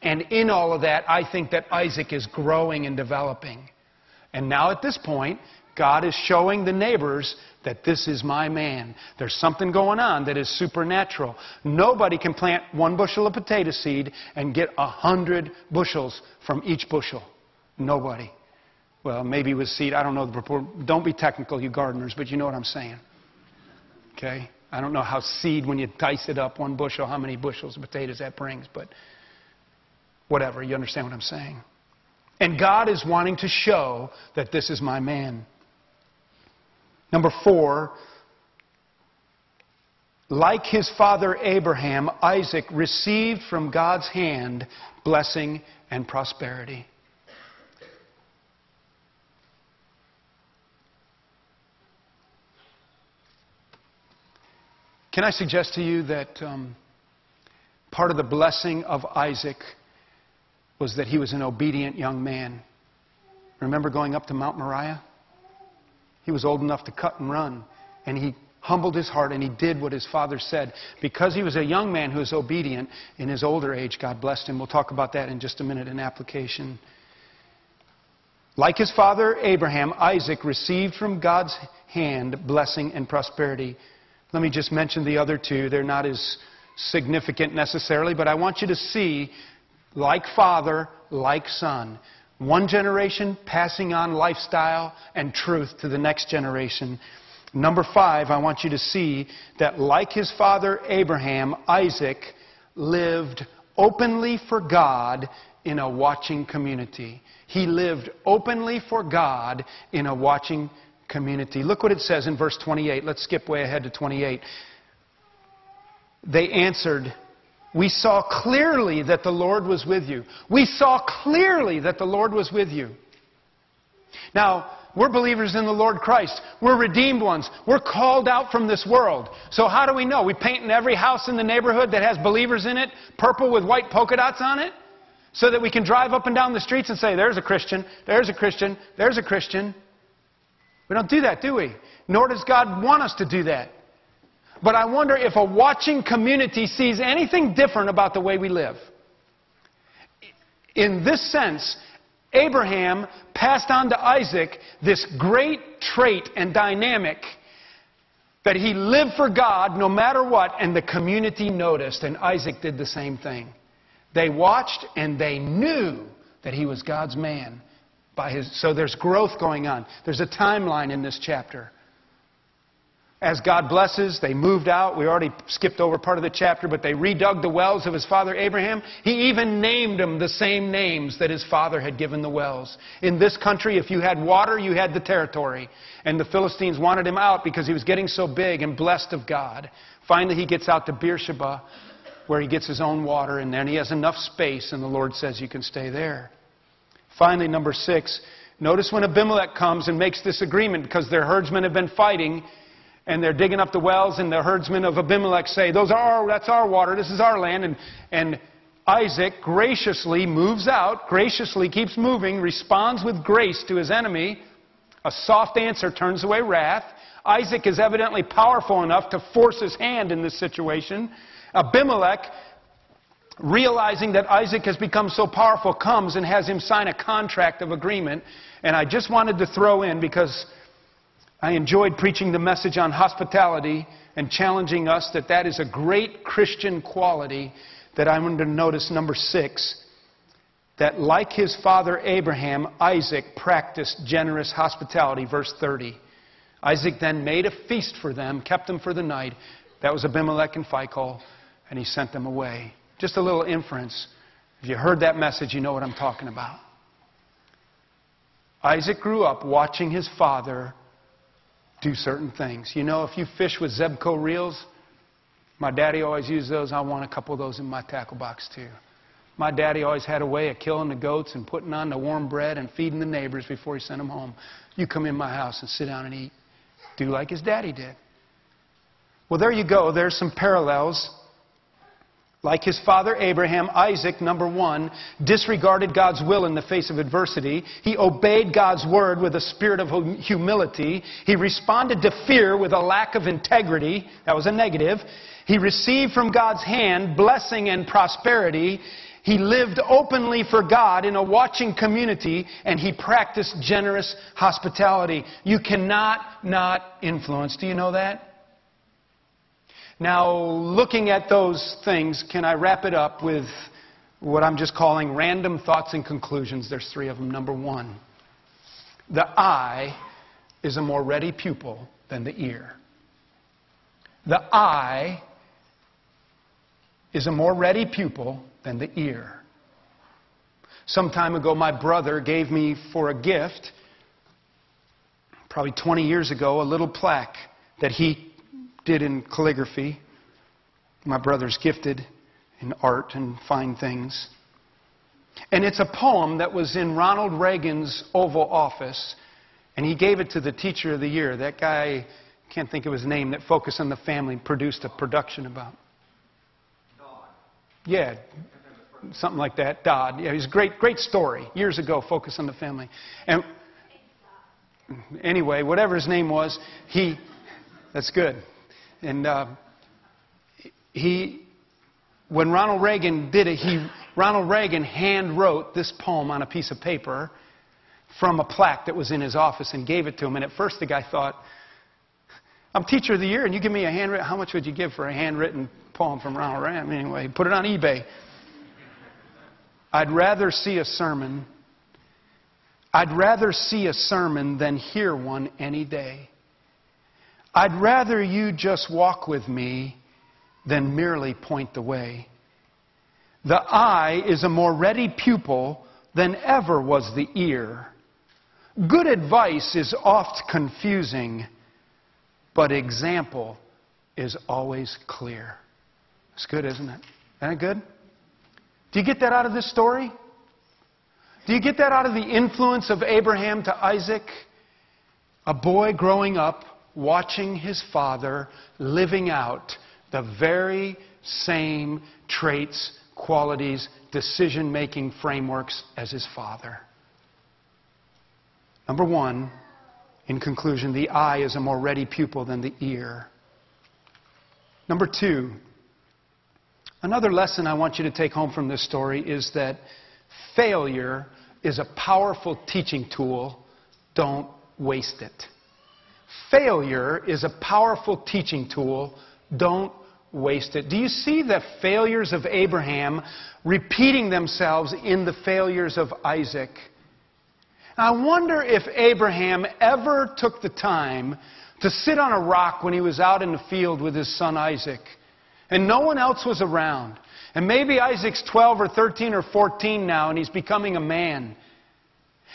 And in all of that, I think that Isaac is growing and developing. And now at this point, God is showing the neighbors that this is my man. There's something going on that is supernatural. Nobody can plant one bushel of potato seed and get a hundred bushels from each bushel. Nobody. Well, maybe with seed, I don't know the proportion. Don't be technical, you gardeners, but you know what I'm saying. Okay? I don't know how seed, when you dice it up, one bushel, how many bushels of potatoes that brings, but whatever, you understand what I'm saying. And God is wanting to show that this is my man. Number four, like his father Abraham, Isaac received from God's hand blessing and prosperity. Can I suggest to you that um, part of the blessing of Isaac was that he was an obedient young man? Remember going up to Mount Moriah? He was old enough to cut and run. And he humbled his heart and he did what his father said. Because he was a young man who was obedient in his older age, God blessed him. We'll talk about that in just a minute in application. Like his father Abraham, Isaac received from God's hand blessing and prosperity. Let me just mention the other two. They're not as significant necessarily, but I want you to see, like father, like son. One generation passing on lifestyle and truth to the next generation. Number five, I want you to see that like his father Abraham, Isaac lived openly for God in a watching community. He lived openly for God in a watching community. Look what it says in verse 28. Let's skip way ahead to 28. They answered, we saw clearly that the Lord was with you. We saw clearly that the Lord was with you. Now, we're believers in the Lord Christ. We're redeemed ones. We're called out from this world. So how do we know? We paint in every house in the neighborhood that has believers in it, purple with white polka dots on it, so that we can drive up and down the streets and say, there's a Christian, there's a Christian, there's a Christian. We don't do that, do we? Nor does God want us to do that. But I wonder if a watching community sees anything different about the way we live. In this sense, Abraham passed on to Isaac this great trait and dynamic that he lived for God no matter what, and the community noticed, and Isaac did the same thing. They watched and they knew that he was God's man. By his, so there's growth going on. There's a timeline in this chapter as God blesses, they moved out. We already skipped over part of the chapter, but they redug the wells of his father Abraham. He even named them the same names that his father had given the wells. In this country, if you had water, you had the territory. And the Philistines wanted him out because he was getting so big and blessed of God. Finally, he gets out to Beersheba, where he gets his own water, and then he has enough space, and the Lord says you can stay there. Finally, number six, notice when Abimelech comes and makes this agreement because their herdsmen have been fighting and they're digging up the wells, and the herdsmen of Abimelech say, Those are our, that's our water, this is our land. And, and Isaac graciously moves out, graciously keeps moving, responds with grace to his enemy. A soft answer turns away wrath. Isaac is evidently powerful enough to force his hand in this situation. Abimelech, realizing that Isaac has become so powerful, comes and has him sign a contract of agreement. And I just wanted to throw in because I enjoyed preaching the message on hospitality and challenging us that that is a great Christian quality that I'm going to notice number six. That like his father Abraham, Isaac practiced generous hospitality, verse 30. Isaac then made a feast for them, kept them for the night. That was Abimelech and Phicol, and he sent them away. Just a little inference. If you heard that message, you know what I'm talking about. Isaac grew up watching his father do certain things. You know, if you fish with Zebco reels, my daddy always used those. I want a couple of those in my tackle box too. My daddy always had a way of killing the goats and putting on the warm bread and feeding the neighbors before he sent them home. You come in my house and sit down and eat. Do like his daddy did. Well, there you go. There's some parallels Like his father Abraham, Isaac, number one, disregarded God's will in the face of adversity. He obeyed God's word with a spirit of humility. He responded to fear with a lack of integrity. That was a negative. He received from God's hand blessing and prosperity. He lived openly for God in a watching community, and he practiced generous hospitality. You cannot not influence. Do you know that? Now, looking at those things, can I wrap it up with what I'm just calling random thoughts and conclusions? There's three of them. Number one, the eye is a more ready pupil than the ear. The eye is a more ready pupil than the ear. Some time ago, my brother gave me for a gift, probably 20 years ago, a little plaque that he did in calligraphy. My brother's gifted in art and fine things. And it's a poem that was in Ronald Reagan's Oval Office, and he gave it to the Teacher of the Year. That guy, can't think of his name, that Focus on the Family produced a production about. Dodd. Yeah, something like that. Dodd. Yeah, he's a great, great story. Years ago, Focus on the Family. And anyway, whatever his name was, he, that's good. And uh, he, when Ronald Reagan did it, he, Ronald Reagan hand wrote this poem on a piece of paper from a plaque that was in his office and gave it to him. And at first the guy thought, I'm teacher of the year and you give me a handwritten, how much would you give for a handwritten poem from Ronald Reagan? Anyway, he put it on eBay. I'd rather see a sermon. I'd rather see a sermon than hear one any day. I'd rather you just walk with me than merely point the way. The eye is a more ready pupil than ever was the ear. Good advice is oft confusing, but example is always clear. It's good, isn't it? Isn't it good? Do you get that out of this story? Do you get that out of the influence of Abraham to Isaac? A boy growing up watching his father living out the very same traits, qualities, decision making frameworks as his father. Number one, in conclusion, the eye is a more ready pupil than the ear. Number two, another lesson I want you to take home from this story is that failure is a powerful teaching tool. Don't waste it. Failure is a powerful teaching tool. Don't waste it. Do you see the failures of Abraham repeating themselves in the failures of Isaac? I wonder if Abraham ever took the time to sit on a rock when he was out in the field with his son Isaac and no one else was around. And maybe Isaac's 12 or 13 or 14 now and he's becoming a man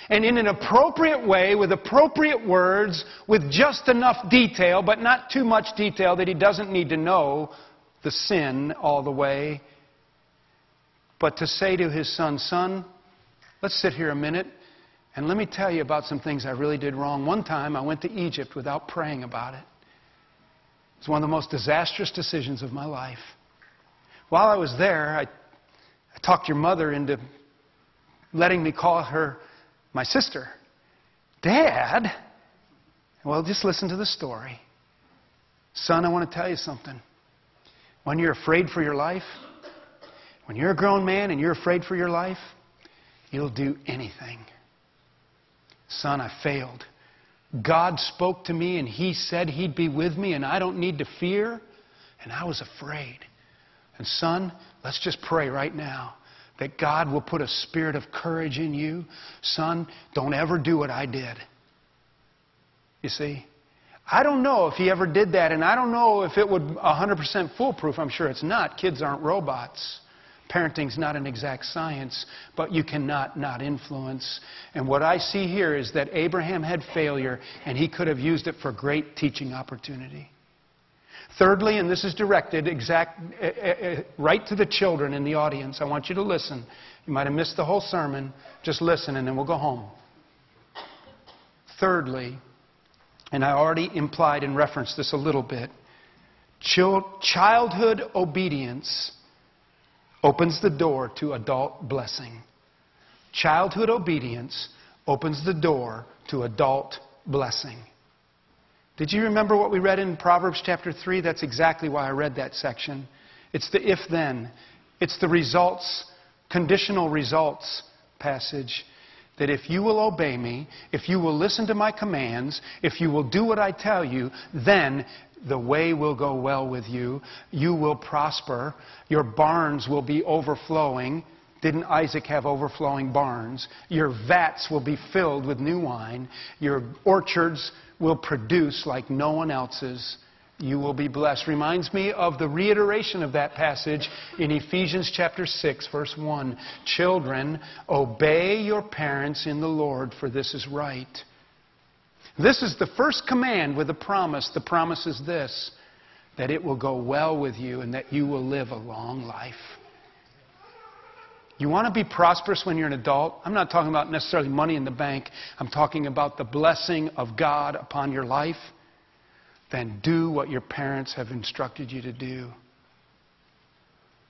and in an appropriate way, with appropriate words, with just enough detail, but not too much detail that he doesn't need to know the sin all the way. But to say to his son, Son, let's sit here a minute and let me tell you about some things I really did wrong. One time I went to Egypt without praying about it. It's one of the most disastrous decisions of my life. While I was there, I, I talked your mother into letting me call her my sister, Dad, well, just listen to the story. Son, I want to tell you something. When you're afraid for your life, when you're a grown man and you're afraid for your life, you'll do anything. Son, I failed. God spoke to me and He said He'd be with me and I don't need to fear, and I was afraid. And son, let's just pray right now that God will put a spirit of courage in you. Son, don't ever do what I did. You see? I don't know if he ever did that, and I don't know if it would 100% foolproof. I'm sure it's not. Kids aren't robots. Parenting's not an exact science, but you cannot not influence. And what I see here is that Abraham had failure, and he could have used it for great teaching opportunity. Thirdly, and this is directed exact, uh, uh, right to the children in the audience, I want you to listen. You might have missed the whole sermon. Just listen, and then we'll go home. Thirdly, and I already implied and referenced this a little bit childhood obedience opens the door to adult blessing. Childhood obedience opens the door to adult blessing. Did you remember what we read in Proverbs chapter 3? That's exactly why I read that section. It's the if then, it's the results, conditional results passage. That if you will obey me, if you will listen to my commands, if you will do what I tell you, then the way will go well with you. You will prosper. Your barns will be overflowing. Didn't Isaac have overflowing barns? Your vats will be filled with new wine. Your orchards will produce like no one else's. You will be blessed. Reminds me of the reiteration of that passage in Ephesians chapter 6, verse 1. Children, obey your parents in the Lord, for this is right. This is the first command with a promise. The promise is this that it will go well with you and that you will live a long life. You want to be prosperous when you're an adult? I'm not talking about necessarily money in the bank. I'm talking about the blessing of God upon your life. Then do what your parents have instructed you to do.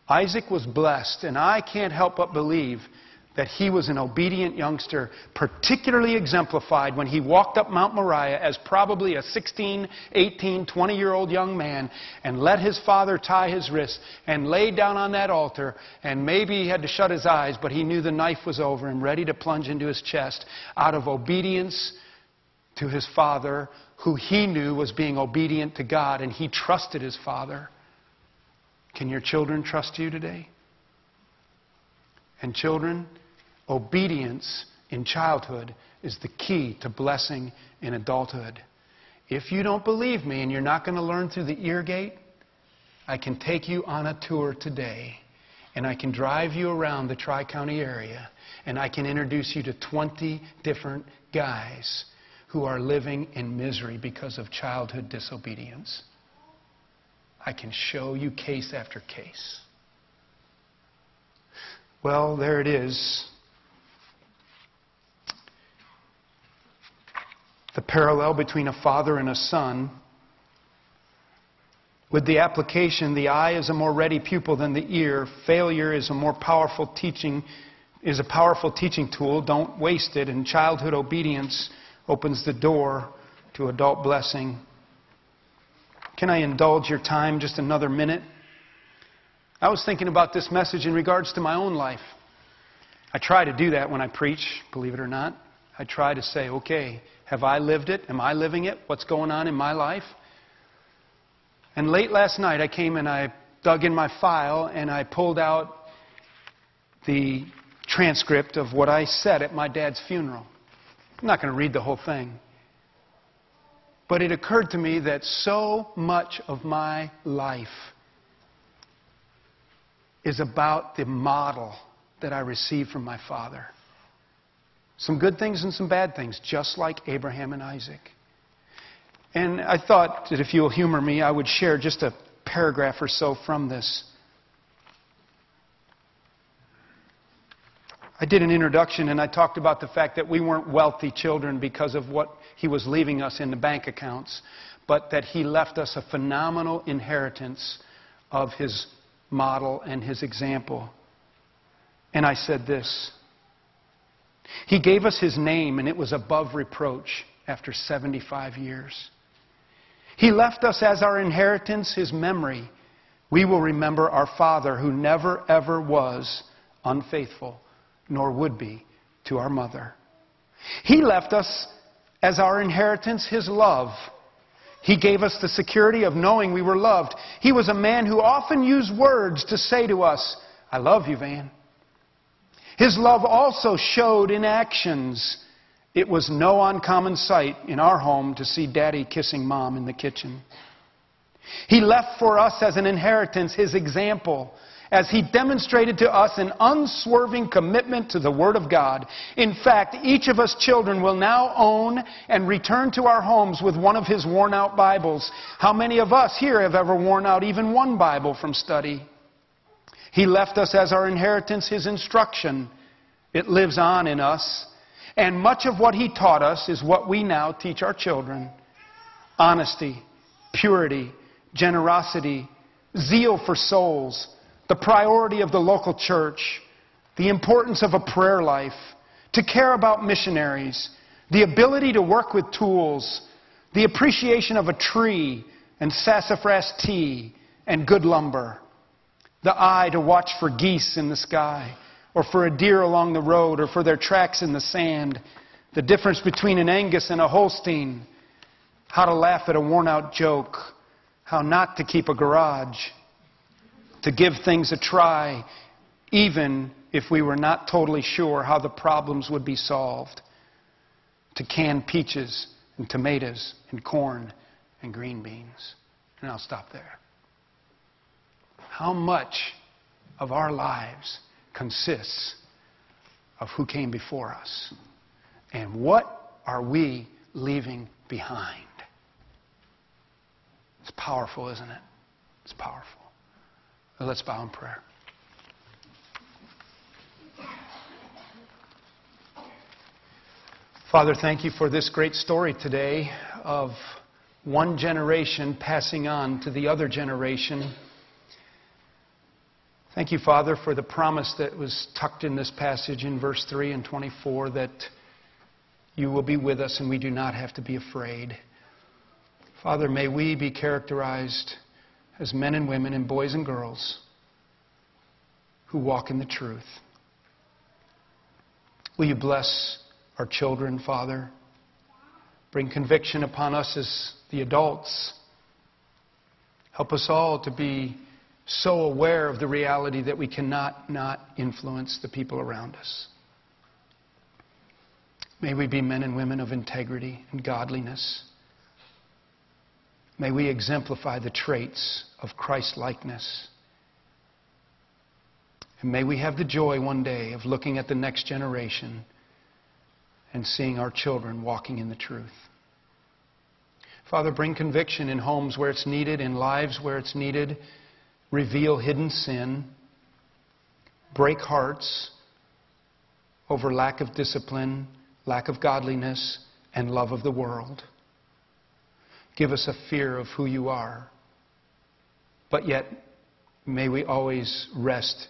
Isaac was blessed, and I can't help but believe that he was an obedient youngster, particularly exemplified when he walked up Mount Moriah as probably a 16, 18, 20 year old young man and let his father tie his wrists and lay down on that altar. And maybe he had to shut his eyes, but he knew the knife was over and ready to plunge into his chest out of obedience to his father, who he knew was being obedient to God, and he trusted his father. Can your children trust you today? And children, Obedience in childhood is the key to blessing in adulthood. If you don't believe me and you're not going to learn through the ear gate, I can take you on a tour today and I can drive you around the Tri County area and I can introduce you to 20 different guys who are living in misery because of childhood disobedience. I can show you case after case. Well, there it is. The parallel between a father and a son. With the application, the eye is a more ready pupil than the ear. Failure is a more powerful teaching, is a powerful teaching tool. Don't waste it. And childhood obedience opens the door to adult blessing. Can I indulge your time just another minute? I was thinking about this message in regards to my own life. I try to do that when I preach, believe it or not. I try to say, okay, have I lived it? Am I living it? What's going on in my life? And late last night, I came and I dug in my file and I pulled out the transcript of what I said at my dad's funeral. I'm not going to read the whole thing. But it occurred to me that so much of my life is about the model that I received from my father. Some good things and some bad things, just like Abraham and Isaac. And I thought that if you'll humor me, I would share just a paragraph or so from this. I did an introduction and I talked about the fact that we weren't wealthy children because of what he was leaving us in the bank accounts, but that he left us a phenomenal inheritance of his model and his example. And I said this he gave us his name, and it was above reproach after 75 years. He left us as our inheritance his memory. We will remember our Father who never, ever was unfaithful, nor would be to our mother. He left us as our inheritance his love. He gave us the security of knowing we were loved. He was a man who often used words to say to us, I love you, Van. His love also showed in actions. It was no uncommon sight in our home to see daddy kissing mom in the kitchen. He left for us as an inheritance his example as he demonstrated to us an unswerving commitment to the Word of God. In fact, each of us children will now own and return to our homes with one of his worn out Bibles. How many of us here have ever worn out even one Bible from study? He left us as our inheritance His instruction. It lives on in us. And much of what He taught us is what we now teach our children honesty, purity, generosity, zeal for souls, the priority of the local church, the importance of a prayer life, to care about missionaries, the ability to work with tools, the appreciation of a tree and sassafras tea and good lumber, the eye to watch for geese in the sky, or for a deer along the road, or for their tracks in the sand, the difference between an Angus and a Holstein, how to laugh at a worn out joke, how not to keep a garage, to give things a try, even if we were not totally sure how the problems would be solved, to can peaches and tomatoes and corn and green beans. And I'll stop there. How much of our lives consists of who came before us? And what are we leaving behind? It's powerful, isn't it? It's powerful. Let's bow in prayer. Father, thank you for this great story today of one generation passing on to the other generation. Thank you, Father, for the promise that was tucked in this passage in verse 3 and 24 that you will be with us and we do not have to be afraid. Father, may we be characterized as men and women and boys and girls who walk in the truth. Will you bless our children, Father? Bring conviction upon us as the adults. Help us all to be so aware of the reality that we cannot not influence the people around us. May we be men and women of integrity and godliness. May we exemplify the traits of Christ likeness. And may we have the joy one day of looking at the next generation and seeing our children walking in the truth. Father, bring conviction in homes where it's needed, in lives where it's needed. Reveal hidden sin. Break hearts over lack of discipline, lack of godliness, and love of the world. Give us a fear of who you are. But yet, may we always rest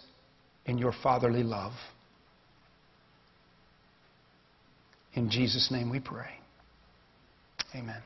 in your fatherly love. In Jesus' name we pray. Amen.